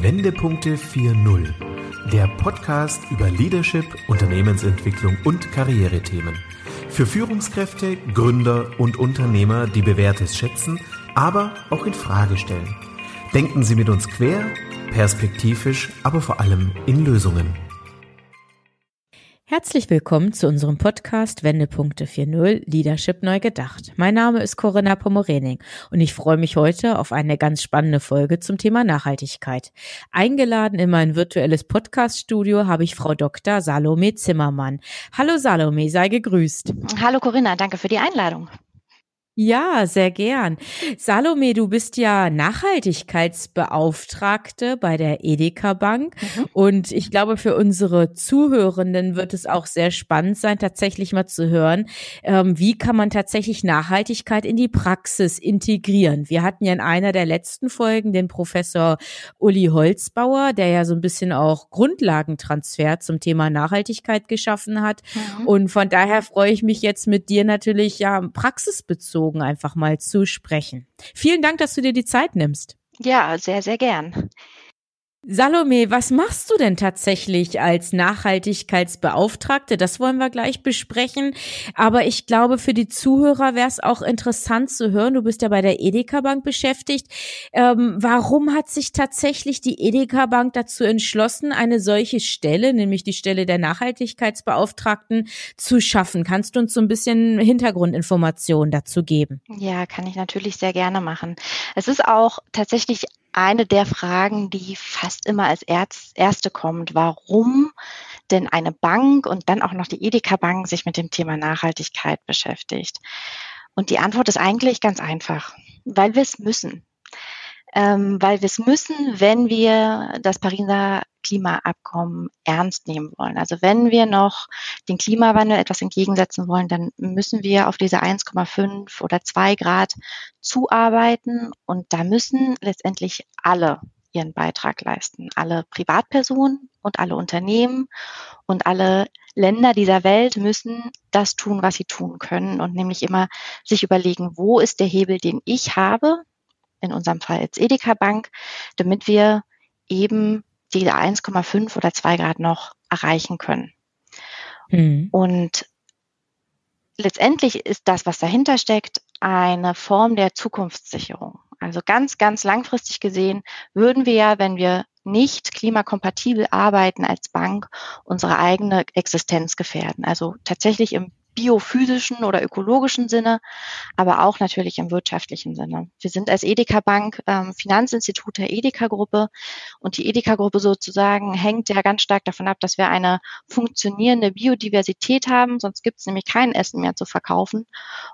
Wendepunkte 4.0, der Podcast über Leadership, Unternehmensentwicklung und Karrierethemen. Für Führungskräfte, Gründer und Unternehmer, die Bewährtes schätzen, aber auch in Frage stellen. Denken Sie mit uns quer, perspektivisch, aber vor allem in Lösungen. Herzlich willkommen zu unserem Podcast Wendepunkte 4.0 Leadership neu gedacht. Mein Name ist Corinna Pomorening und ich freue mich heute auf eine ganz spannende Folge zum Thema Nachhaltigkeit. Eingeladen in mein virtuelles Podcaststudio habe ich Frau Dr. Salome Zimmermann. Hallo Salome, sei gegrüßt. Hallo Corinna, danke für die Einladung. Ja, sehr gern. Salome, du bist ja Nachhaltigkeitsbeauftragte bei der Edeka Bank. Mhm. Und ich glaube, für unsere Zuhörenden wird es auch sehr spannend sein, tatsächlich mal zu hören, ähm, wie kann man tatsächlich Nachhaltigkeit in die Praxis integrieren. Wir hatten ja in einer der letzten Folgen den Professor Uli Holzbauer, der ja so ein bisschen auch Grundlagentransfer zum Thema Nachhaltigkeit geschaffen hat. Mhm. Und von daher freue ich mich jetzt mit dir natürlich ja praxisbezogen bezogen einfach mal zu sprechen. Vielen Dank, dass du dir die Zeit nimmst. Ja, sehr, sehr gern. Salome, was machst du denn tatsächlich als Nachhaltigkeitsbeauftragte? Das wollen wir gleich besprechen. Aber ich glaube, für die Zuhörer wäre es auch interessant zu hören. Du bist ja bei der Edeka Bank beschäftigt. Ähm, warum hat sich tatsächlich die Edeka Bank dazu entschlossen, eine solche Stelle, nämlich die Stelle der Nachhaltigkeitsbeauftragten, zu schaffen? Kannst du uns so ein bisschen Hintergrundinformationen dazu geben? Ja, kann ich natürlich sehr gerne machen. Es ist auch tatsächlich eine der Fragen, die fast immer als erste kommt. Warum denn eine Bank und dann auch noch die Edeka Bank sich mit dem Thema Nachhaltigkeit beschäftigt? Und die Antwort ist eigentlich ganz einfach, weil wir es müssen ähm, weil wir es müssen, wenn wir das Pariser Klimaabkommen ernst nehmen wollen. Also wenn wir noch den Klimawandel etwas entgegensetzen wollen, dann müssen wir auf diese 1,5 oder 2 Grad zuarbeiten und da müssen letztendlich alle ihren Beitrag leisten. Alle Privatpersonen und alle Unternehmen und alle Länder dieser Welt müssen das tun, was sie tun können und nämlich immer sich überlegen, wo ist der Hebel, den ich habe, in unserem Fall jetzt Edeka Bank, damit wir eben diese 1,5 oder 2 Grad noch erreichen können. Mhm. Und letztendlich ist das, was dahinter steckt, eine Form der Zukunftssicherung. Also ganz, ganz langfristig gesehen würden wir ja, wenn wir nicht klimakompatibel arbeiten als Bank, unsere eigene Existenz gefährden. Also tatsächlich im biophysischen oder ökologischen Sinne, aber auch natürlich im wirtschaftlichen Sinne. Wir sind als Edeka Bank ähm, Finanzinstitut der Edeka Gruppe und die Edeka Gruppe sozusagen hängt ja ganz stark davon ab, dass wir eine funktionierende Biodiversität haben, sonst gibt es nämlich kein Essen mehr zu verkaufen.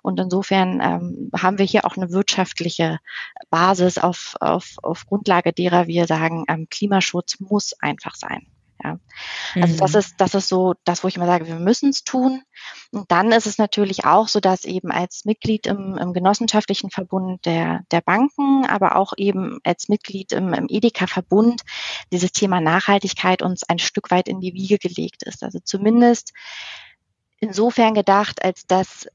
Und insofern ähm, haben wir hier auch eine wirtschaftliche Basis auf, auf, auf Grundlage derer wir sagen, ähm, Klimaschutz muss einfach sein. Ja. Also mhm. das ist, das ist so das, wo ich immer sage, wir müssen es tun. Und dann ist es natürlich auch so, dass eben als Mitglied im, im genossenschaftlichen Verbund der, der Banken, aber auch eben als Mitglied im, im Edeka-Verbund dieses Thema Nachhaltigkeit uns ein Stück weit in die Wiege gelegt ist. Also zumindest insofern gedacht, als dass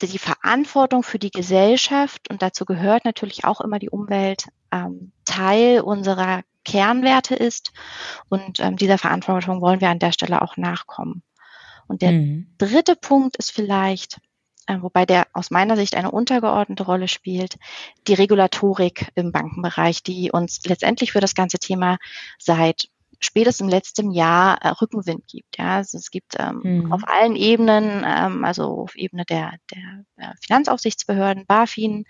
die Verantwortung für die Gesellschaft, und dazu gehört natürlich auch immer die Umwelt, ähm, Teil unserer Kernwerte ist. Und ähm, dieser Verantwortung wollen wir an der Stelle auch nachkommen. Und der mhm. dritte Punkt ist vielleicht, äh, wobei der aus meiner Sicht eine untergeordnete Rolle spielt, die Regulatorik im Bankenbereich, die uns letztendlich für das ganze Thema seit spätestens im letzten Jahr äh, Rückenwind gibt. Ja, also es gibt ähm, mhm. auf allen Ebenen, ähm, also auf Ebene der, der äh, Finanzaufsichtsbehörden, BaFin,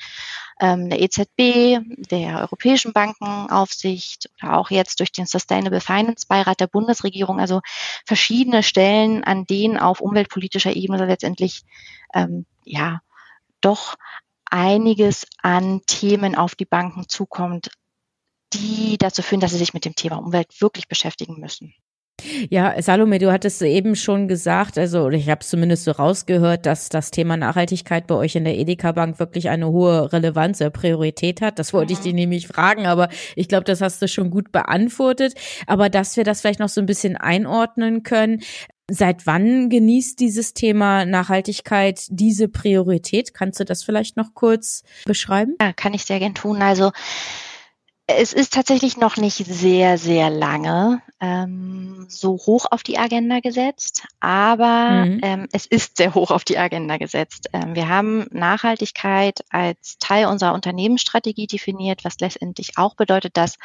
ähm, der EZB, der Europäischen Bankenaufsicht oder auch jetzt durch den Sustainable Finance Beirat der Bundesregierung, also verschiedene Stellen, an denen auf umweltpolitischer Ebene letztendlich ähm, ja doch einiges an Themen auf die Banken zukommt, die dazu führen, dass sie sich mit dem Thema Umwelt wirklich beschäftigen müssen. Ja, Salome, du hattest eben schon gesagt, also ich habe es zumindest so rausgehört, dass das Thema Nachhaltigkeit bei euch in der Edeka Bank wirklich eine hohe Relevanz oder Priorität hat. Das wollte mhm. ich dir nämlich fragen, aber ich glaube, das hast du schon gut beantwortet. Aber dass wir das vielleicht noch so ein bisschen einordnen können. Seit wann genießt dieses Thema Nachhaltigkeit diese Priorität? Kannst du das vielleicht noch kurz beschreiben? Ja, kann ich sehr gern tun. Also es ist tatsächlich noch nicht sehr, sehr lange ähm, so hoch auf die Agenda gesetzt, aber mhm. ähm, es ist sehr hoch auf die Agenda gesetzt. Ähm, wir haben Nachhaltigkeit als Teil unserer Unternehmensstrategie definiert, was letztendlich auch bedeutet, dass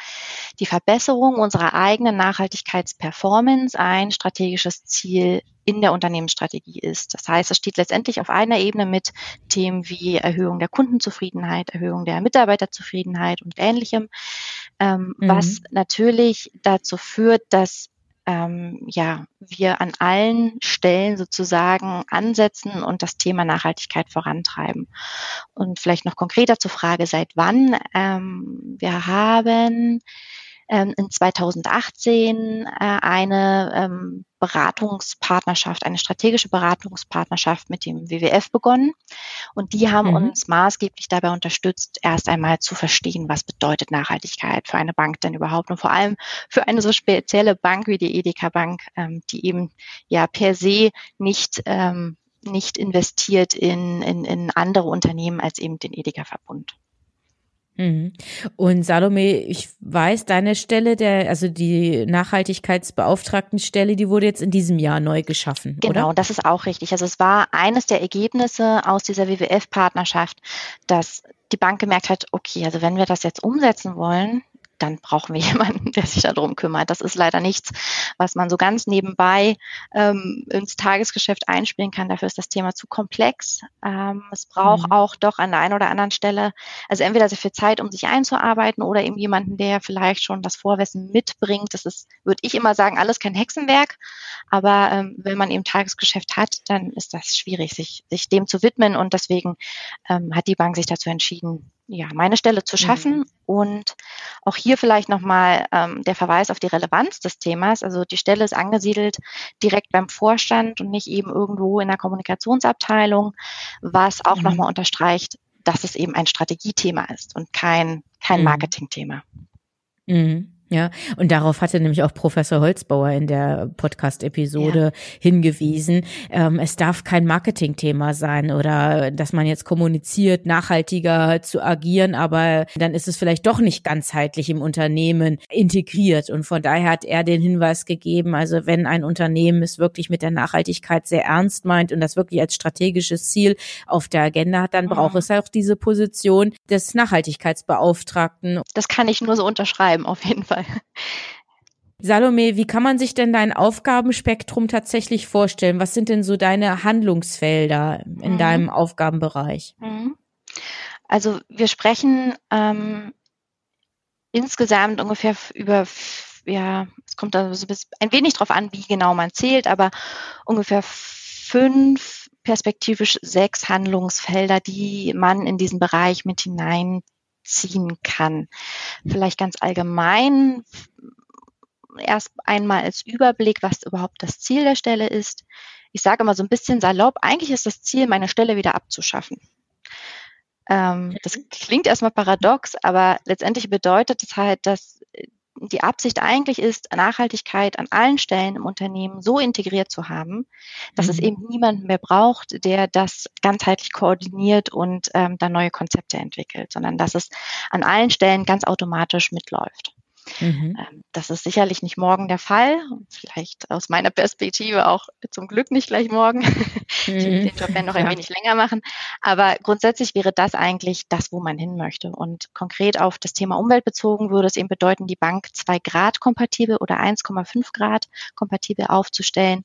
die Verbesserung unserer eigenen Nachhaltigkeitsperformance ein strategisches Ziel in der Unternehmensstrategie ist. Das heißt, es steht letztendlich auf einer Ebene mit Themen wie Erhöhung der Kundenzufriedenheit, Erhöhung der Mitarbeiterzufriedenheit und ähnlichem, ähm, mhm. was natürlich dazu führt, dass ähm, ja, wir an allen Stellen sozusagen ansetzen und das Thema Nachhaltigkeit vorantreiben. Und vielleicht noch konkreter zur Frage, seit wann? Ähm, wir haben ähm, in 2018 äh, eine ähm, Beratungspartnerschaft, eine strategische Beratungspartnerschaft mit dem WWF begonnen. Und die haben mhm. uns maßgeblich dabei unterstützt, erst einmal zu verstehen, was bedeutet Nachhaltigkeit für eine Bank denn überhaupt und vor allem für eine so spezielle Bank wie die Edeka Bank, ähm, die eben ja per se nicht nicht investiert in, in, in andere Unternehmen als eben den Edeka-Verbund. Mhm. Und Salome, ich weiß, deine Stelle, der, also die Nachhaltigkeitsbeauftragtenstelle, die wurde jetzt in diesem Jahr neu geschaffen. Genau, oder? das ist auch richtig. Also es war eines der Ergebnisse aus dieser WWF-Partnerschaft, dass die Bank gemerkt hat, okay, also wenn wir das jetzt umsetzen wollen, dann brauchen wir jemanden, der sich darum kümmert. Das ist leider nichts, was man so ganz nebenbei ähm, ins Tagesgeschäft einspielen kann. Dafür ist das Thema zu komplex. Ähm, es braucht mhm. auch doch an der einen oder anderen Stelle, also entweder sehr viel Zeit, um sich einzuarbeiten oder eben jemanden, der vielleicht schon das Vorwissen mitbringt. Das ist, würde ich immer sagen, alles kein Hexenwerk. Aber ähm, wenn man eben Tagesgeschäft hat, dann ist das schwierig, sich, sich dem zu widmen. Und deswegen ähm, hat die Bank sich dazu entschieden, ja, meine Stelle zu schaffen. Mhm. Und auch hier vielleicht nochmal ähm, der Verweis auf die Relevanz des Themas. Also die Stelle ist angesiedelt direkt beim Vorstand und nicht eben irgendwo in der Kommunikationsabteilung, was auch mhm. nochmal unterstreicht, dass es eben ein Strategiethema ist und kein, kein mhm. Marketingthema. Mhm. Ja, und darauf hatte nämlich auch Professor Holzbauer in der Podcast-Episode ja. hingewiesen. Ähm, es darf kein Marketingthema sein oder dass man jetzt kommuniziert, nachhaltiger zu agieren, aber dann ist es vielleicht doch nicht ganzheitlich im Unternehmen integriert. Und von daher hat er den Hinweis gegeben, also wenn ein Unternehmen es wirklich mit der Nachhaltigkeit sehr ernst meint und das wirklich als strategisches Ziel auf der Agenda hat, dann mhm. braucht es auch diese Position des Nachhaltigkeitsbeauftragten. Das kann ich nur so unterschreiben, auf jeden Fall. Fall. Salome, wie kann man sich denn dein Aufgabenspektrum tatsächlich vorstellen? Was sind denn so deine Handlungsfelder in mhm. deinem Aufgabenbereich? Mhm. Also wir sprechen ähm, insgesamt ungefähr über, ja, es kommt da so ein wenig drauf an, wie genau man zählt, aber ungefähr fünf, perspektivisch sechs Handlungsfelder, die man in diesen Bereich mit hinein ziehen kann. Vielleicht ganz allgemein erst einmal als Überblick, was überhaupt das Ziel der Stelle ist. Ich sage immer so ein bisschen salopp, eigentlich ist das Ziel, meine Stelle wieder abzuschaffen. Ähm, das klingt erstmal paradox, aber letztendlich bedeutet es halt, dass die Absicht eigentlich ist, Nachhaltigkeit an allen Stellen im Unternehmen so integriert zu haben, dass mhm. es eben niemanden mehr braucht, der das ganzheitlich koordiniert und ähm, dann neue Konzepte entwickelt, sondern dass es an allen Stellen ganz automatisch mitläuft. Mhm. Ähm, das ist sicherlich nicht morgen der Fall. Vielleicht aus meiner Perspektive auch zum Glück nicht gleich morgen. Mhm. ich will den Job ja noch ein wenig länger machen. Aber grundsätzlich wäre das eigentlich das, wo man hin möchte. Und konkret auf das Thema Umwelt bezogen würde es eben bedeuten, die Bank 2 Grad kompatibel oder 1,5 Grad kompatibel aufzustellen.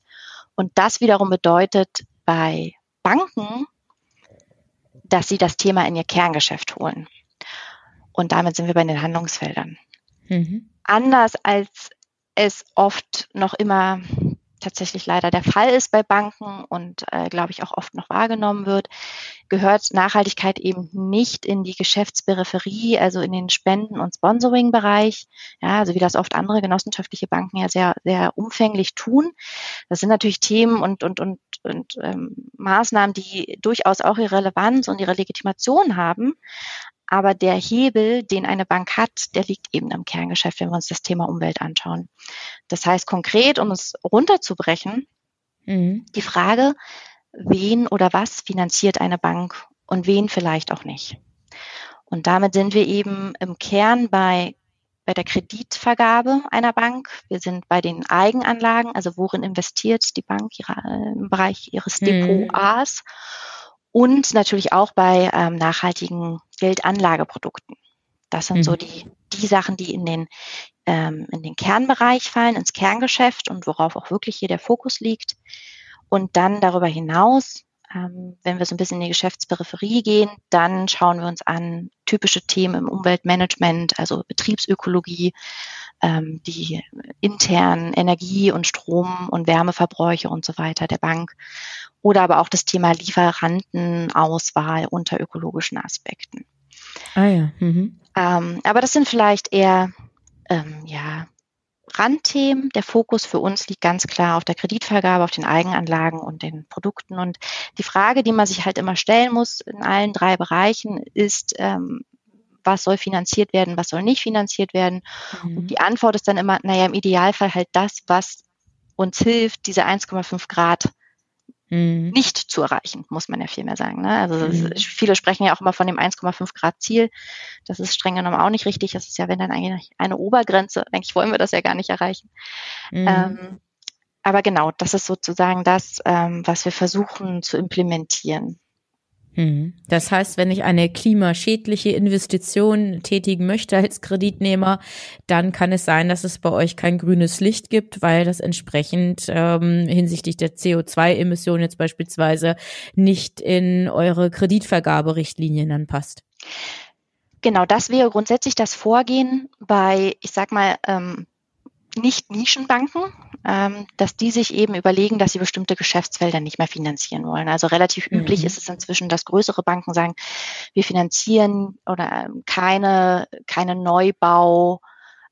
Und das wiederum bedeutet bei Banken, dass sie das Thema in ihr Kerngeschäft holen. Und damit sind wir bei den Handlungsfeldern. Mhm. Anders als es oft noch immer tatsächlich leider der Fall ist bei Banken und äh, glaube ich auch oft noch wahrgenommen wird, gehört Nachhaltigkeit eben nicht in die Geschäftsperipherie, also in den Spenden- und Sponsoring-Bereich, ja, also wie das oft andere genossenschaftliche Banken ja sehr, sehr umfänglich tun. Das sind natürlich Themen und, und, und, und ähm, Maßnahmen, die durchaus auch ihre Relevanz und ihre Legitimation haben. Aber der Hebel, den eine Bank hat, der liegt eben im Kerngeschäft, wenn wir uns das Thema Umwelt anschauen. Das heißt konkret, um es runterzubrechen, mhm. die Frage, wen oder was finanziert eine Bank und wen vielleicht auch nicht. Und damit sind wir eben im Kern bei bei der Kreditvergabe einer Bank. Wir sind bei den Eigenanlagen, also worin investiert die Bank ihre, im Bereich ihres mhm. Depots und natürlich auch bei ähm, nachhaltigen Geldanlageprodukten. Das sind mhm. so die, die Sachen, die in den, ähm, in den Kernbereich fallen, ins Kerngeschäft und worauf auch wirklich hier der Fokus liegt. Und dann darüber hinaus ähm, wenn wir so ein bisschen in die Geschäftsperipherie gehen, dann schauen wir uns an typische Themen im Umweltmanagement, also Betriebsökologie, ähm, die internen Energie- und Strom- und Wärmeverbräuche und so weiter der Bank. Oder aber auch das Thema Lieferantenauswahl unter ökologischen Aspekten. Ah ja. Mhm. Ähm, aber das sind vielleicht eher ähm, ja, Randthemen. Der Fokus für uns liegt ganz klar auf der Kreditvergabe, auf den Eigenanlagen und den Produkten. Und die Frage, die man sich halt immer stellen muss in allen drei Bereichen, ist, ähm, was soll finanziert werden, was soll nicht finanziert werden? Mhm. Und die Antwort ist dann immer, naja, im Idealfall halt das, was uns hilft, diese 1,5 Grad mhm. nicht zu erreichen, muss man ja vielmehr sagen. Ne? Also mhm. viele sprechen ja auch immer von dem 1,5 Grad Ziel. Das ist streng genommen auch nicht richtig. Das ist ja, wenn dann eigentlich eine Obergrenze. Eigentlich wollen wir das ja gar nicht erreichen. Mhm. Ähm, aber genau, das ist sozusagen das, ähm, was wir versuchen zu implementieren. Mhm. Das heißt, wenn ich eine klimaschädliche Investition tätigen möchte als Kreditnehmer, dann kann es sein, dass es bei euch kein grünes Licht gibt, weil das entsprechend ähm, hinsichtlich der CO2-Emission jetzt beispielsweise nicht in eure Kreditvergaberichtlinien dann passt. Genau, das wäre grundsätzlich das Vorgehen bei, ich sag mal, ähm, nicht Nischenbanken, ähm, dass die sich eben überlegen, dass sie bestimmte Geschäftsfelder nicht mehr finanzieren wollen. Also relativ mhm. üblich ist es inzwischen, dass größere Banken sagen, wir finanzieren oder ähm, keine, keine Neubau,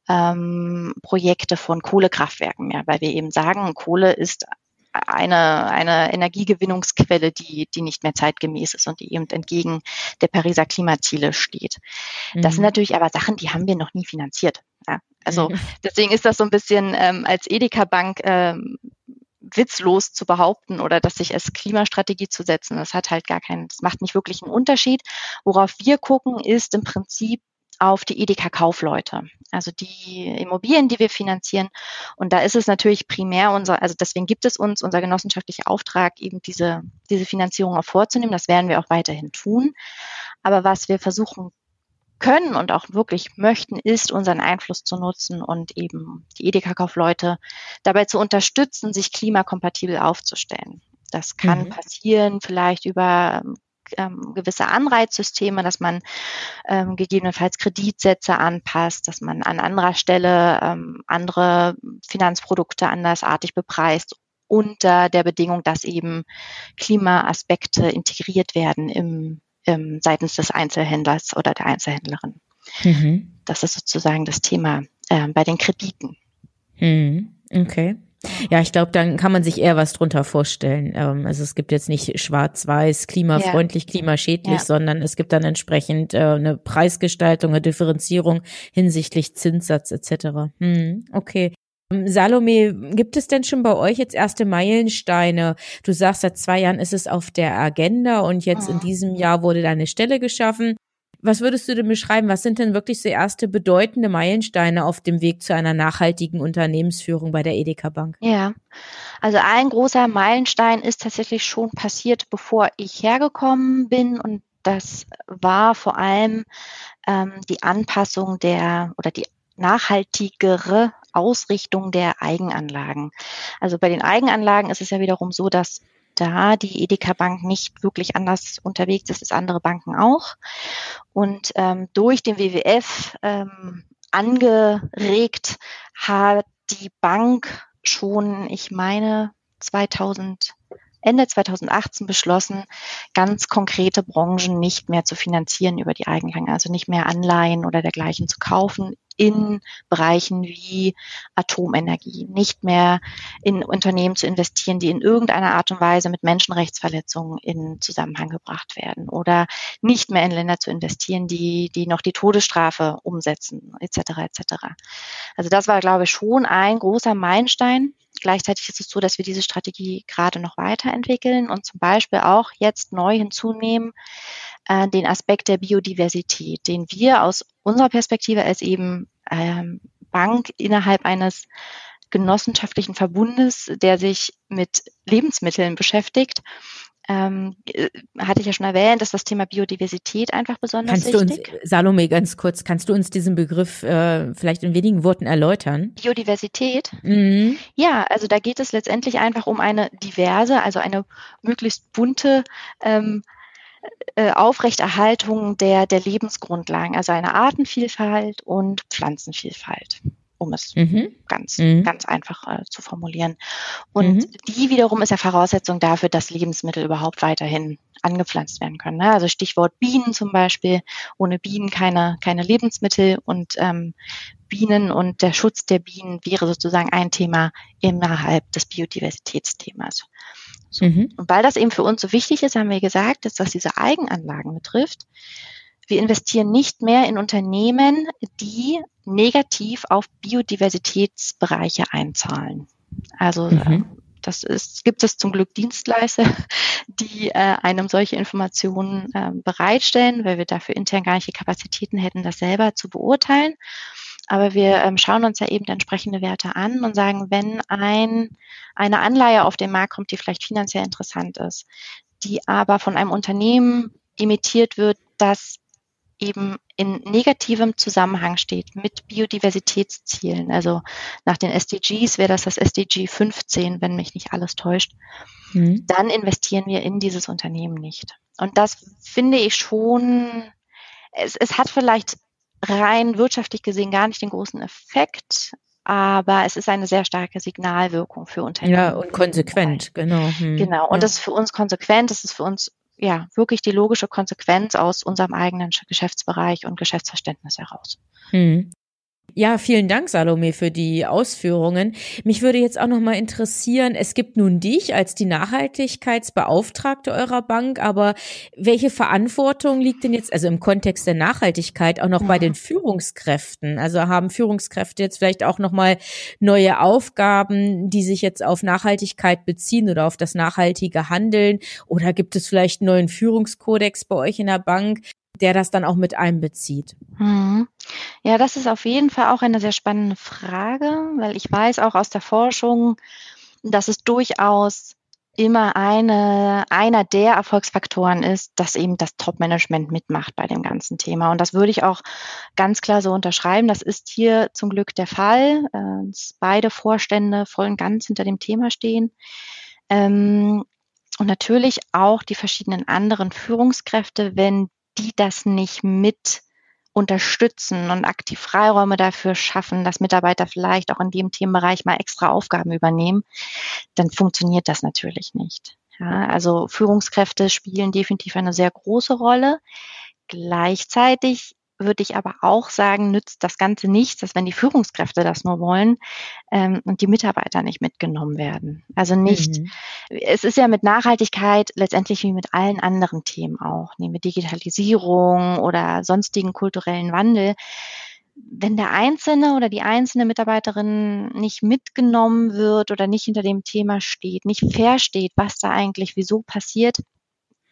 ähm, Projekte von Kohlekraftwerken mehr, weil wir eben sagen, Kohle ist eine, eine Energiegewinnungsquelle, die, die nicht mehr zeitgemäß ist und die eben entgegen der Pariser Klimaziele steht. Mhm. Das sind mhm. natürlich aber Sachen, die haben wir noch nie finanziert. Ja, also deswegen ist das so ein bisschen ähm, als Edeka-Bank ähm, witzlos zu behaupten oder das sich als Klimastrategie zu setzen. Das hat halt gar keinen, das macht nicht wirklich einen Unterschied. Worauf wir gucken, ist im Prinzip auf die Edeka-Kaufleute, also die Immobilien, die wir finanzieren. Und da ist es natürlich primär unser, also deswegen gibt es uns unser genossenschaftlicher Auftrag, eben diese, diese Finanzierung auch vorzunehmen. Das werden wir auch weiterhin tun. Aber was wir versuchen können und auch wirklich möchten, ist unseren Einfluss zu nutzen und eben die Edeka-Kaufleute dabei zu unterstützen, sich klimakompatibel aufzustellen. Das kann mhm. passieren vielleicht über ähm, gewisse Anreizsysteme, dass man ähm, gegebenenfalls Kreditsätze anpasst, dass man an anderer Stelle ähm, andere Finanzprodukte andersartig bepreist unter der Bedingung, dass eben Klimaaspekte integriert werden im ähm, seitens des Einzelhändlers oder der Einzelhändlerin. Mhm. Das ist sozusagen das Thema äh, bei den Krediten. Mhm. Okay. Ja, ich glaube, dann kann man sich eher was drunter vorstellen. Ähm, also es gibt jetzt nicht schwarz-weiß, klimafreundlich, ja. klimaschädlich, ja. sondern es gibt dann entsprechend äh, eine Preisgestaltung, eine Differenzierung hinsichtlich Zinssatz etc. Hm, okay. Ähm, Salome, gibt es denn schon bei euch jetzt erste Meilensteine? Du sagst, seit zwei Jahren ist es auf der Agenda und jetzt mhm. in diesem Jahr wurde deine Stelle geschaffen. Was würdest du denn beschreiben? Was sind denn wirklich so erste bedeutende Meilensteine auf dem Weg zu einer nachhaltigen Unternehmensführung bei der Edeka Bank? Ja, also ein großer Meilenstein ist tatsächlich schon passiert, bevor ich hergekommen bin und das war vor allem ähm, die Anpassung der oder die nachhaltigere Ausrichtung der Eigenanlagen. Also bei den Eigenanlagen ist es ja wiederum so, dass da die Edeka Bank nicht wirklich anders unterwegs ist als andere Banken auch. Und ähm, durch den WWF ähm, angeregt hat die Bank schon, ich meine, 2000 Ende 2018 beschlossen, ganz konkrete Branchen nicht mehr zu finanzieren über die Eigenlänge, also nicht mehr Anleihen oder dergleichen zu kaufen in Bereichen wie Atomenergie, nicht mehr in Unternehmen zu investieren, die in irgendeiner Art und Weise mit Menschenrechtsverletzungen in Zusammenhang gebracht werden oder nicht mehr in Länder zu investieren, die, die noch die Todesstrafe umsetzen, etc. etc. Also das war, glaube ich, schon ein großer Meilenstein Gleichzeitig ist es so, dass wir diese Strategie gerade noch weiterentwickeln und zum Beispiel auch jetzt neu hinzunehmen äh, den Aspekt der Biodiversität, den wir aus unserer Perspektive als eben ähm, Bank innerhalb eines genossenschaftlichen Verbundes, der sich mit Lebensmitteln beschäftigt ähm, äh, hatte ich ja schon erwähnt, ist das Thema Biodiversität einfach besonders kannst wichtig. Du uns, Salome, ganz kurz, kannst du uns diesen Begriff äh, vielleicht in wenigen Worten erläutern? Biodiversität? Mhm. Ja, also da geht es letztendlich einfach um eine diverse, also eine möglichst bunte ähm, äh, Aufrechterhaltung der, der Lebensgrundlagen, also eine Artenvielfalt und Pflanzenvielfalt um es mhm. ganz, mhm. ganz einfach äh, zu formulieren. Und mhm. die wiederum ist ja Voraussetzung dafür, dass Lebensmittel überhaupt weiterhin angepflanzt werden können. Ne? Also Stichwort Bienen zum Beispiel. Ohne Bienen keine, keine Lebensmittel und ähm, Bienen und der Schutz der Bienen wäre sozusagen ein Thema innerhalb des Biodiversitätsthemas. So. Mhm. Und weil das eben für uns so wichtig ist, haben wir gesagt, dass was diese Eigenanlagen betrifft, wir investieren nicht mehr in Unternehmen, die negativ auf Biodiversitätsbereiche einzahlen. Also mhm. Ähm, das ist, gibt es zum Glück Dienstleister, die äh, einem solche Informationen äh, bereitstellen, weil wir dafür intern gar nicht die Kapazitäten hätten, das selber zu beurteilen. Aber wir ähm, schauen uns ja eben entsprechende Werte an und sagen, wenn ein, eine Anleihe auf den Markt kommt, die vielleicht finanziell interessant ist, die aber von einem Unternehmen imitiert wird, das eben in negativem Zusammenhang steht mit Biodiversitätszielen. Also nach den SDGs wäre das das SDG 15, wenn mich nicht alles täuscht. Mhm. Dann investieren wir in dieses Unternehmen nicht. Und das finde ich schon, es, es hat vielleicht rein wirtschaftlich gesehen gar nicht den großen Effekt, aber es ist eine sehr starke Signalwirkung für Unternehmen. Ja, und konsequent, genau. Hm. Genau, und ja. das ist für uns konsequent, das ist für uns ja wirklich die logische Konsequenz aus unserem eigenen Geschäftsbereich und Geschäftsverständnis heraus. Hm. Ja, vielen Dank, Salome, für die Ausführungen. Mich würde jetzt auch noch mal interessieren, es gibt nun dich als die Nachhaltigkeitsbeauftragte eurer Bank, aber welche Verantwortung liegt denn jetzt, also im Kontext der Nachhaltigkeit, auch noch bei den Führungskräften? Also haben Führungskräfte jetzt vielleicht auch noch mal neue Aufgaben, die sich jetzt auf Nachhaltigkeit beziehen oder auf das nachhaltige Handeln? Oder gibt es vielleicht einen neuen Führungskodex bei euch in der Bank, der das dann auch mit einbezieht? Mhm. Ja, das ist auf jeden Fall auch eine sehr spannende Frage, weil ich weiß auch aus der Forschung, dass es durchaus immer eine, einer der Erfolgsfaktoren ist, dass eben das Top-Management mitmacht bei dem ganzen Thema. Und das würde ich auch ganz klar so unterschreiben. Das ist hier zum Glück der Fall, dass beide Vorstände voll und ganz hinter dem Thema stehen. Ähm, und natürlich auch die verschiedenen anderen Führungskräfte, wenn die das nicht mit unterstützen und aktiv Freiräume dafür schaffen, dass Mitarbeiter vielleicht auch in dem Themenbereich mal extra Aufgaben übernehmen, dann funktioniert das natürlich nicht. Ja, also Führungskräfte spielen definitiv eine sehr große Rolle. Gleichzeitig würde ich aber auch sagen, nützt das Ganze nichts, dass wenn die Führungskräfte das nur wollen ähm, und die Mitarbeiter nicht mitgenommen werden. Also nicht, mhm. es ist ja mit Nachhaltigkeit letztendlich wie mit allen anderen Themen auch, nehmen wir Digitalisierung oder sonstigen kulturellen Wandel. Wenn der Einzelne oder die einzelne Mitarbeiterin nicht mitgenommen wird oder nicht hinter dem Thema steht, nicht versteht, was da eigentlich wieso passiert,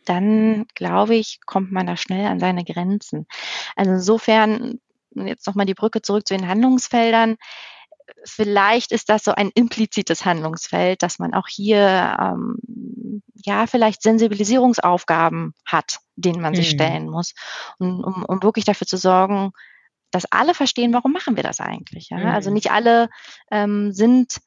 dann glaube ich, kommt man da schnell an seine Grenzen. Also insofern, jetzt nochmal die Brücke zurück zu den Handlungsfeldern. Vielleicht ist das so ein implizites Handlungsfeld, dass man auch hier ähm, ja vielleicht Sensibilisierungsaufgaben hat, denen man sich mhm. stellen muss, um, um, um wirklich dafür zu sorgen, dass alle verstehen, warum machen wir das eigentlich. Ja? Also mhm. Also nicht alle ähm, sind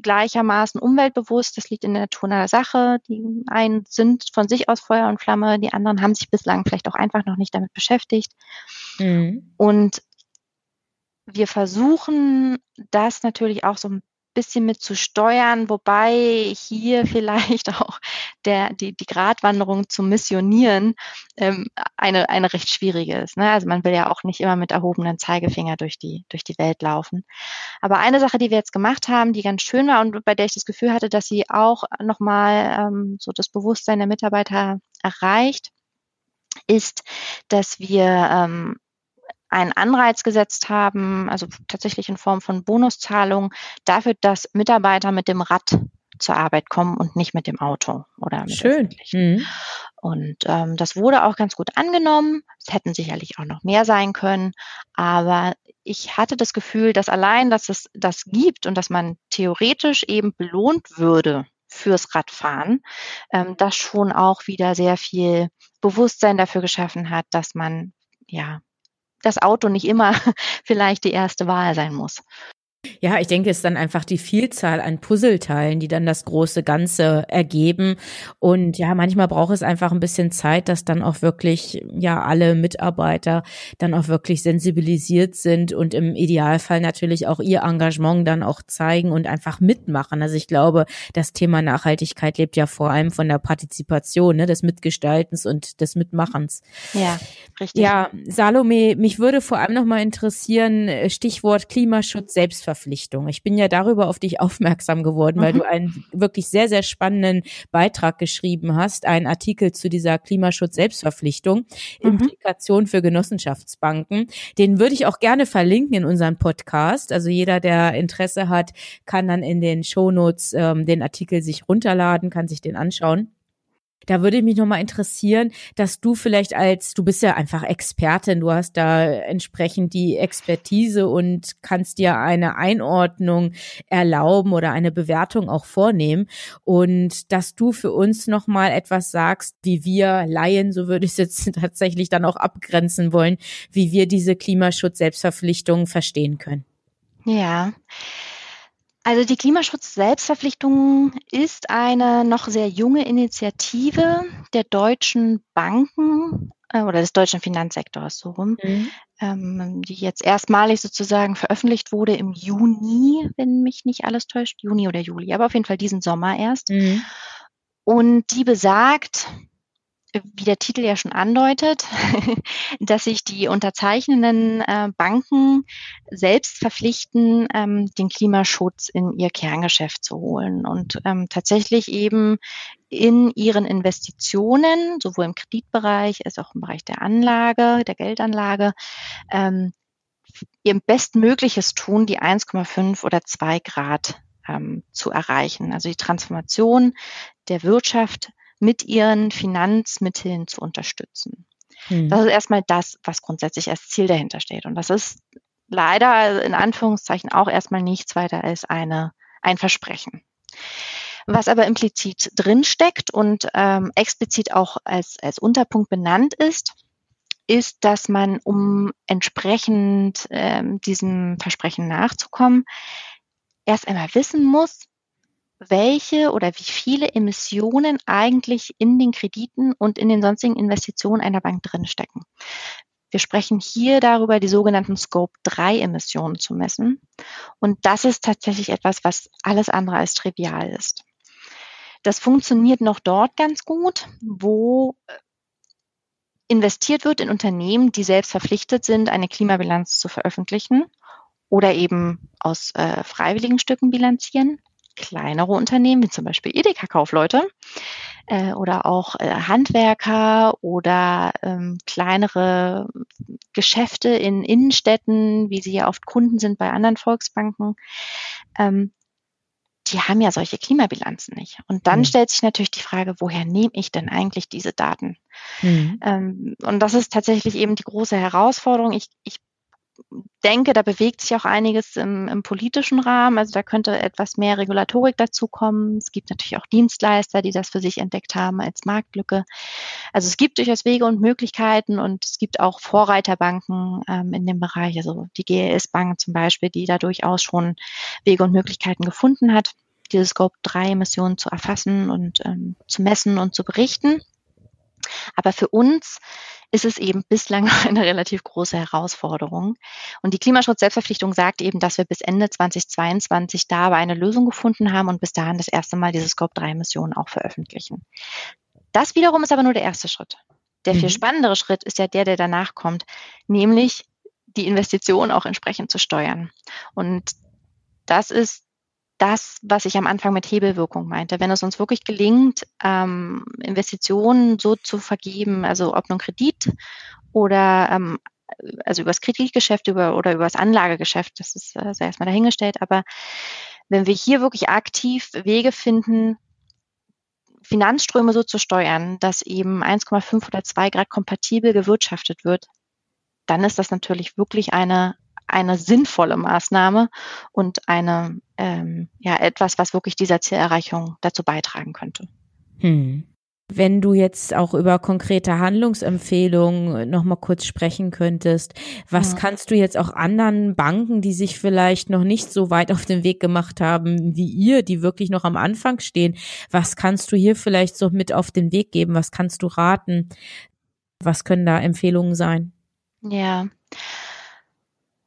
gleichermaßen umweltbewusst. Das liegt in der Natur der Sache. Die einen sind von sich aus Feuer und Flamme, die anderen haben sich bislang vielleicht auch einfach noch nicht damit beschäftigt. Mhm. Und wir versuchen das natürlich auch so ein bisschen mit zu steuern, wobei hier vielleicht auch der, die, die Gratwanderung zum Missionieren ähm, eine, eine recht schwierige ist. Ne? Also man will ja auch nicht immer mit erhobenen Zeigefinger durch die, durch die Welt laufen. Aber eine Sache, die wir jetzt gemacht haben, die ganz schön war und bei der ich das Gefühl hatte, dass sie auch nochmal ähm, so das Bewusstsein der Mitarbeiter erreicht, ist, dass wir ähm, einen Anreiz gesetzt haben, also tatsächlich in Form von Bonuszahlungen, dafür, dass Mitarbeiter mit dem Rad zur Arbeit kommen und nicht mit dem Auto oder mit Schön. Mhm. Und ähm, das wurde auch ganz gut angenommen. Es hätten sicherlich auch noch mehr sein können, aber ich hatte das Gefühl, dass allein, dass es das gibt und dass man theoretisch eben belohnt würde fürs Radfahren, ähm, das schon auch wieder sehr viel Bewusstsein dafür geschaffen hat, dass man ja das Auto nicht immer vielleicht die erste Wahl sein muss. Ja, ich denke, es ist dann einfach die Vielzahl an Puzzleteilen, die dann das große Ganze ergeben. Und ja, manchmal braucht es einfach ein bisschen Zeit, dass dann auch wirklich, ja, alle Mitarbeiter dann auch wirklich sensibilisiert sind und im Idealfall natürlich auch ihr Engagement dann auch zeigen und einfach mitmachen. Also ich glaube, das Thema Nachhaltigkeit lebt ja vor allem von der Partizipation, ne, des Mitgestaltens und des Mitmachens. Ja, richtig. Ja, Salome, mich würde vor allem noch mal interessieren, Stichwort Klimaschutz, Selbstverständlichkeit. Selbstverpflichtung. Ich bin ja darüber auf dich aufmerksam geworden, mhm. weil du einen wirklich sehr, sehr spannenden Beitrag geschrieben hast, einen Artikel zu dieser Klimaschutz-Selbstverpflichtung, mhm. Implikation für Genossenschaftsbanken. Den würde ich auch gerne verlinken in unserem Podcast. Also jeder, der Interesse hat, kann dann in den Shownotes ähm, den Artikel sich runterladen, kann sich den anschauen. Da würde mich nochmal interessieren, dass du vielleicht als, du bist ja einfach Expertin, du hast da entsprechend die Expertise und kannst dir eine Einordnung erlauben oder eine Bewertung auch vornehmen und dass du für uns nochmal etwas sagst, wie wir Laien, so würde ich es jetzt tatsächlich dann auch abgrenzen wollen, wie wir diese Klimaschutz-Selbstverpflichtungen verstehen können. Ja. Also die Klimaschutz-Selbstverpflichtung ist eine noch sehr junge Initiative der deutschen Banken äh, oder des deutschen Finanzsektors so rum, mhm. ähm, die jetzt erstmalig sozusagen veröffentlicht wurde im Juni, wenn mich nicht alles täuscht, Juni oder Juli, aber auf jeden Fall diesen Sommer erst. Mhm. Und die besagt, wie der Titel ja schon andeutet, dass sich die unterzeichnenden äh, Banken selbst verpflichten, ähm, den Klimaschutz in ihr Kerngeschäft zu holen und ähm, tatsächlich eben in ihren Investitionen, sowohl im Kreditbereich als auch im Bereich der Anlage, der Geldanlage, ähm, ihr Bestmögliches tun, die 1,5 oder 2 Grad ähm, zu erreichen. Also die Transformation der Wirtschaft mit ihren Finanzmitteln zu unterstützen. Hm. Das ist erstmal das, was grundsätzlich als Ziel dahinter steht. Und das ist leider in Anführungszeichen auch erstmal nichts weiter als eine, ein Versprechen. Was aber implizit drinsteckt und ähm, explizit auch als, als Unterpunkt benannt ist, ist, dass man, um entsprechend ähm, diesem Versprechen nachzukommen, erst einmal wissen muss, welche oder wie viele Emissionen eigentlich in den Krediten und in den sonstigen Investitionen einer Bank drinstecken. Wir sprechen hier darüber, die sogenannten Scope 3 Emissionen zu messen. Und das ist tatsächlich etwas, was alles andere als trivial ist. Das funktioniert noch dort ganz gut, wo äh, investiert wird in Unternehmen, die selbst verpflichtet sind, eine Klimabilanz zu veröffentlichen oder eben aus äh, freiwilligen Stücken bilanzieren kleinere Unternehmen, wie zum Beispiel Edeka-Kaufleute äh, oder auch äh, Handwerker oder ähm, kleinere Geschäfte in Innenstädten, wie sie ja oft Kunden sind bei anderen Volksbanken, ähm, die haben ja solche Klimabilanzen nicht. Und dann mhm. stellt sich natürlich die Frage, woher nehme ich denn eigentlich diese Daten? Mhm. Ähm, und das ist tatsächlich eben die große Herausforderung. Ich, ich denke, da bewegt sich auch einiges im, im, politischen Rahmen. Also da könnte etwas mehr Regulatorik dazu kommen. Es gibt natürlich auch Dienstleister, die das für sich entdeckt haben als Marktlücke. Also es gibt durchaus Wege und Möglichkeiten und es gibt auch Vorreiterbanken ähm, in dem Bereich, also die GLS Bank zum Beispiel, die da durchaus schon Wege und Möglichkeiten gefunden hat, diese Scope 3 Emissionen zu erfassen und ähm, zu messen und zu berichten. Aber für uns ist es eben bislang noch eine relativ große Herausforderung. Und die Klimaschutz-Selbstverpflichtung sagt eben, dass wir bis Ende 2022 da aber eine Lösung gefunden haben und bis dahin das erste Mal diese Scope-3-Emissionen auch veröffentlichen. Das wiederum ist aber nur der erste Schritt. Der viel mhm. spannendere Schritt ist ja der, der danach kommt, nämlich die Investition auch entsprechend zu steuern. Und das ist das, was ich am Anfang mit Hebelwirkung meinte. Wenn es uns wirklich gelingt, ähm, Investitionen so zu vergeben, also ob nun Kredit oder ähm, also übers Kreditgeschäft über, oder übers Anlagegeschäft, das ist äh, erstmal dahingestellt, aber wenn wir hier wirklich aktiv Wege finden, Finanzströme so zu steuern, dass eben 1,5 oder 2 Grad kompatibel gewirtschaftet wird, dann ist das natürlich wirklich eine, eine sinnvolle Maßnahme und eine, ähm, ja, etwas, was wirklich dieser Zielerreichung dazu beitragen könnte. Hm. Wenn du jetzt auch über konkrete Handlungsempfehlungen noch mal kurz sprechen könntest, was ja. kannst du jetzt auch anderen Banken, die sich vielleicht noch nicht so weit auf den Weg gemacht haben wie ihr, die wirklich noch am Anfang stehen, was kannst du hier vielleicht so mit auf den Weg geben? Was kannst du raten? Was können da Empfehlungen sein? Ja.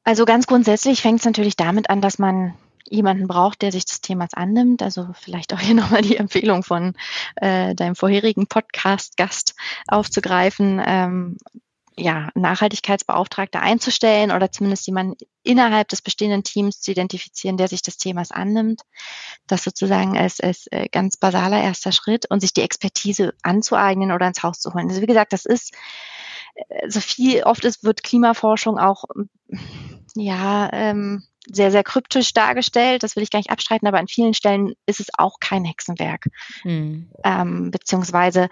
Also ganz grundsätzlich fängt es natürlich damit an, dass man jemanden braucht, der sich des Themas annimmt. Also vielleicht auch hier nochmal die Empfehlung von äh, deinem vorherigen Podcast-Gast aufzugreifen. Ähm, ja, Nachhaltigkeitsbeauftragte einzustellen oder zumindest jemanden innerhalb des bestehenden Teams zu identifizieren, der sich des Themas annimmt. Das sozusagen als, als äh, ganz basaler erster Schritt und sich die Expertise anzueignen oder ins Haus zu holen. Also wie gesagt, das ist äh, so viel, oft ist, wird Klimaforschung auch, ja, ähm, sehr, sehr kryptisch dargestellt. Das will ich gar nicht abstreiten, aber an vielen Stellen ist es auch kein Hexenwerk. Mhm. Ähm, beziehungsweise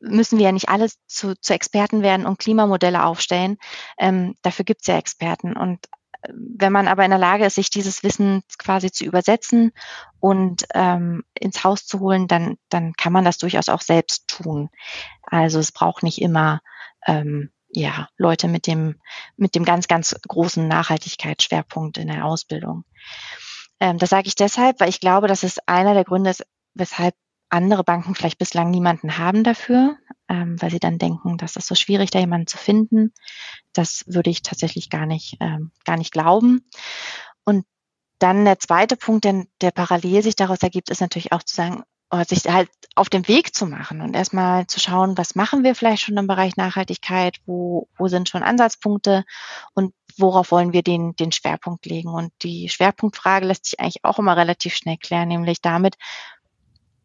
müssen wir ja nicht alles zu, zu Experten werden und Klimamodelle aufstellen. Ähm, dafür gibt es ja Experten. Und wenn man aber in der Lage ist, sich dieses Wissen quasi zu übersetzen und ähm, ins Haus zu holen, dann, dann kann man das durchaus auch selbst tun. Also es braucht nicht immer ähm, ja, Leute mit dem, mit dem ganz, ganz großen Nachhaltigkeitsschwerpunkt in der Ausbildung. Ähm, das sage ich deshalb, weil ich glaube, dass es einer der Gründe ist, weshalb andere Banken vielleicht bislang niemanden haben dafür, ähm, weil sie dann denken, das so schwierig, da jemanden zu finden. Das würde ich tatsächlich gar nicht, ähm, gar nicht glauben. Und dann der zweite Punkt, der, der parallel sich daraus ergibt, ist natürlich auch zu sagen, sich halt auf den Weg zu machen und erstmal zu schauen, was machen wir vielleicht schon im Bereich Nachhaltigkeit, wo, wo sind schon Ansatzpunkte und worauf wollen wir den, den Schwerpunkt legen. Und die Schwerpunktfrage lässt sich eigentlich auch immer relativ schnell klären, nämlich damit,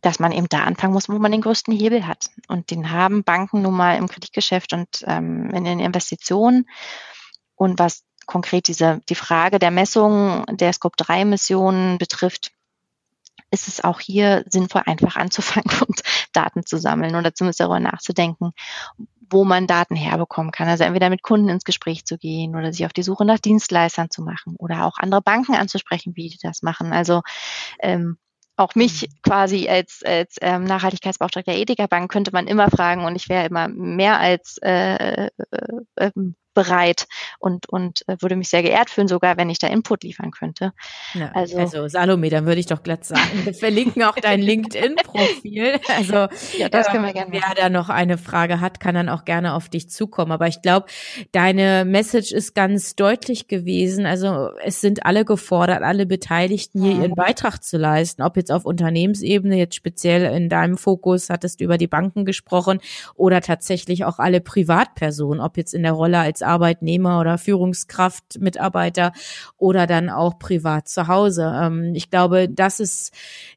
dass man eben da anfangen muss, wo man den größten Hebel hat. Und den haben Banken nun mal im Kreditgeschäft und ähm, in den Investitionen. Und was konkret diese, die Frage der Messung der Scope-3-Emissionen betrifft, ist es auch hier sinnvoll, einfach anzufangen und Daten zu sammeln oder zumindest darüber nachzudenken, wo man Daten herbekommen kann. Also entweder mit Kunden ins Gespräch zu gehen oder sich auf die Suche nach Dienstleistern zu machen oder auch andere Banken anzusprechen, wie die das machen. Also ähm, auch mich mhm. quasi als, als ähm, Nachhaltigkeitsbeauftragter der Ethiker Bank könnte man immer fragen und ich wäre immer mehr als äh, äh, äh, bereit und, und äh, würde mich sehr geehrt fühlen, sogar wenn ich da Input liefern könnte. Ja, also, also Salome, dann würde ich doch glatt sagen, wir verlinken auch dein LinkedIn-Profil. Also ja, das können wir ähm, gerne. Wer da noch eine Frage hat, kann dann auch gerne auf dich zukommen. Aber ich glaube, deine Message ist ganz deutlich gewesen. Also es sind alle gefordert, alle Beteiligten hier ihren Beitrag zu leisten, ob jetzt auf Unternehmensebene, jetzt speziell in deinem Fokus hattest du über die Banken gesprochen oder tatsächlich auch alle Privatpersonen, ob jetzt in der Rolle als Arbeitnehmer oder Führungskraft, Mitarbeiter oder dann auch privat zu Hause. Ähm, ich glaube, das ist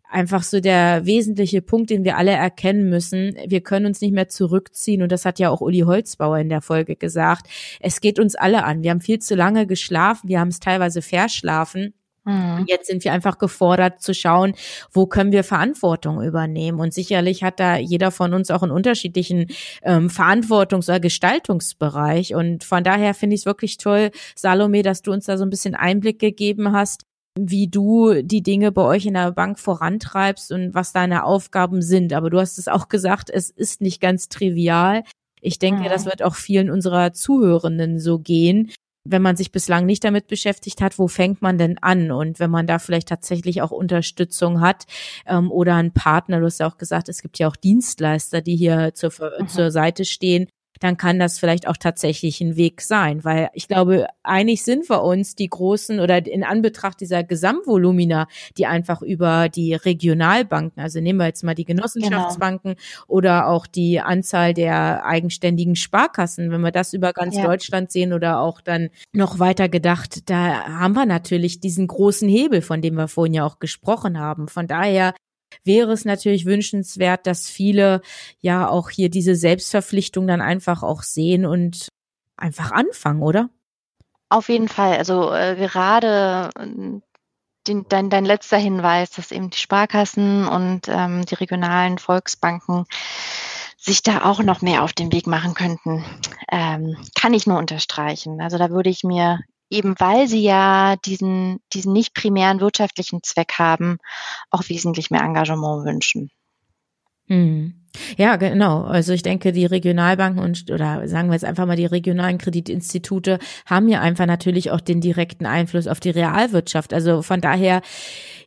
einfach so der wesentliche Punkt, den wir alle erkennen müssen. Wir können uns nicht mehr zurückziehen und das hat ja auch Uli Holzbauer in der Folge gesagt. Es geht uns alle an. Wir haben viel zu lange geschlafen, wir haben es teilweise verschlafen. Mhm. Jetzt sind wir einfach gefordert zu schauen, wo können wir Verantwortung übernehmen. Und sicherlich hat da jeder von uns auch einen unterschiedlichen ähm, Verantwortungs- oder Gestaltungsbereich. Und von daher finde ich es wirklich toll, Salome, dass du uns da so ein bisschen Einblick gegeben hast wie du die Dinge bei euch in der Bank vorantreibst und was deine Aufgaben sind. Aber du hast es auch gesagt, es ist nicht ganz trivial. Ich denke, mhm. das wird auch vielen unserer Zuhörenden so gehen wenn man sich bislang nicht damit beschäftigt hat, wo fängt man denn an? Und wenn man da vielleicht tatsächlich auch Unterstützung hat ähm, oder einen Partner, du hast ja auch gesagt, es gibt ja auch Dienstleister, die hier zur, mhm. zur Seite stehen, dann kann das vielleicht auch tatsächlich ein Weg sein, weil ich glaube, einig sind wir uns, die großen oder in Anbetracht dieser Gesamtvolumina, die einfach über die Regionalbanken, also nehmen wir jetzt mal die Genossenschaftsbanken genau. oder auch die Anzahl der eigenständigen Sparkassen, wenn wir das über ganz ja. Deutschland sehen oder auch dann noch weiter gedacht, da haben wir natürlich diesen großen Hebel, von dem wir vorhin ja auch gesprochen haben. Von daher wäre es natürlich wünschenswert, dass viele ja auch hier diese Selbstverpflichtung dann einfach auch sehen und einfach anfangen, oder? Auf jeden Fall. Also äh, gerade den, dein, dein letzter Hinweis, dass eben die Sparkassen und ähm, die regionalen Volksbanken sich da auch noch mehr auf den Weg machen könnten, ähm, kann ich nur unterstreichen. Also da würde ich mir eben weil sie ja diesen, diesen nicht primären wirtschaftlichen Zweck haben, auch wesentlich mehr Engagement wünschen. Hm. Ja, genau. Also ich denke, die Regionalbanken und oder sagen wir jetzt einfach mal die regionalen Kreditinstitute haben ja einfach natürlich auch den direkten Einfluss auf die Realwirtschaft. Also von daher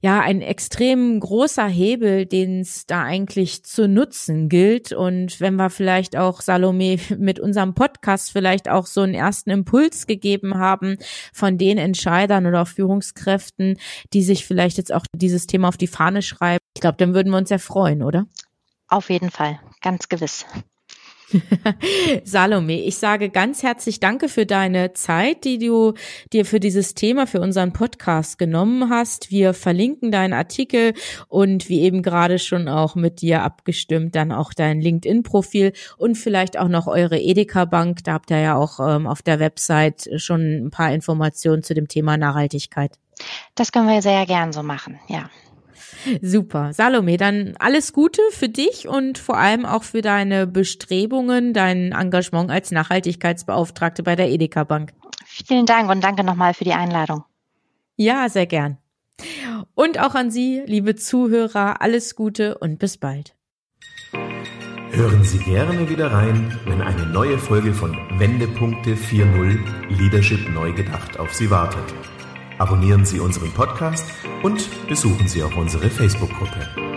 ja ein extrem großer Hebel, den es da eigentlich zu nutzen gilt. Und wenn wir vielleicht auch Salome mit unserem Podcast vielleicht auch so einen ersten Impuls gegeben haben von den Entscheidern oder Führungskräften, die sich vielleicht jetzt auch dieses Thema auf die Fahne schreiben, ich glaube, dann würden wir uns ja freuen, oder? Auf jeden Fall, ganz gewiss. Salome, ich sage ganz herzlich Danke für deine Zeit, die du dir für dieses Thema, für unseren Podcast genommen hast. Wir verlinken deinen Artikel und wie eben gerade schon auch mit dir abgestimmt, dann auch dein LinkedIn-Profil und vielleicht auch noch eure Edeka Bank. Da habt ihr ja auch ähm, auf der Website schon ein paar Informationen zu dem Thema Nachhaltigkeit. Das können wir sehr gern so machen, ja. Super. Salome, dann alles Gute für dich und vor allem auch für deine Bestrebungen, dein Engagement als Nachhaltigkeitsbeauftragte bei der Edeka Bank. Vielen Dank und danke nochmal für die Einladung. Ja, sehr gern. Und auch an Sie, liebe Zuhörer, alles Gute und bis bald. Hören Sie gerne wieder rein, wenn eine neue Folge von Wendepunkte 4.0 Leadership neu gedacht auf Sie wartet. Abonnieren Sie unseren Podcast und besuchen Sie auch unsere Facebook-Gruppe.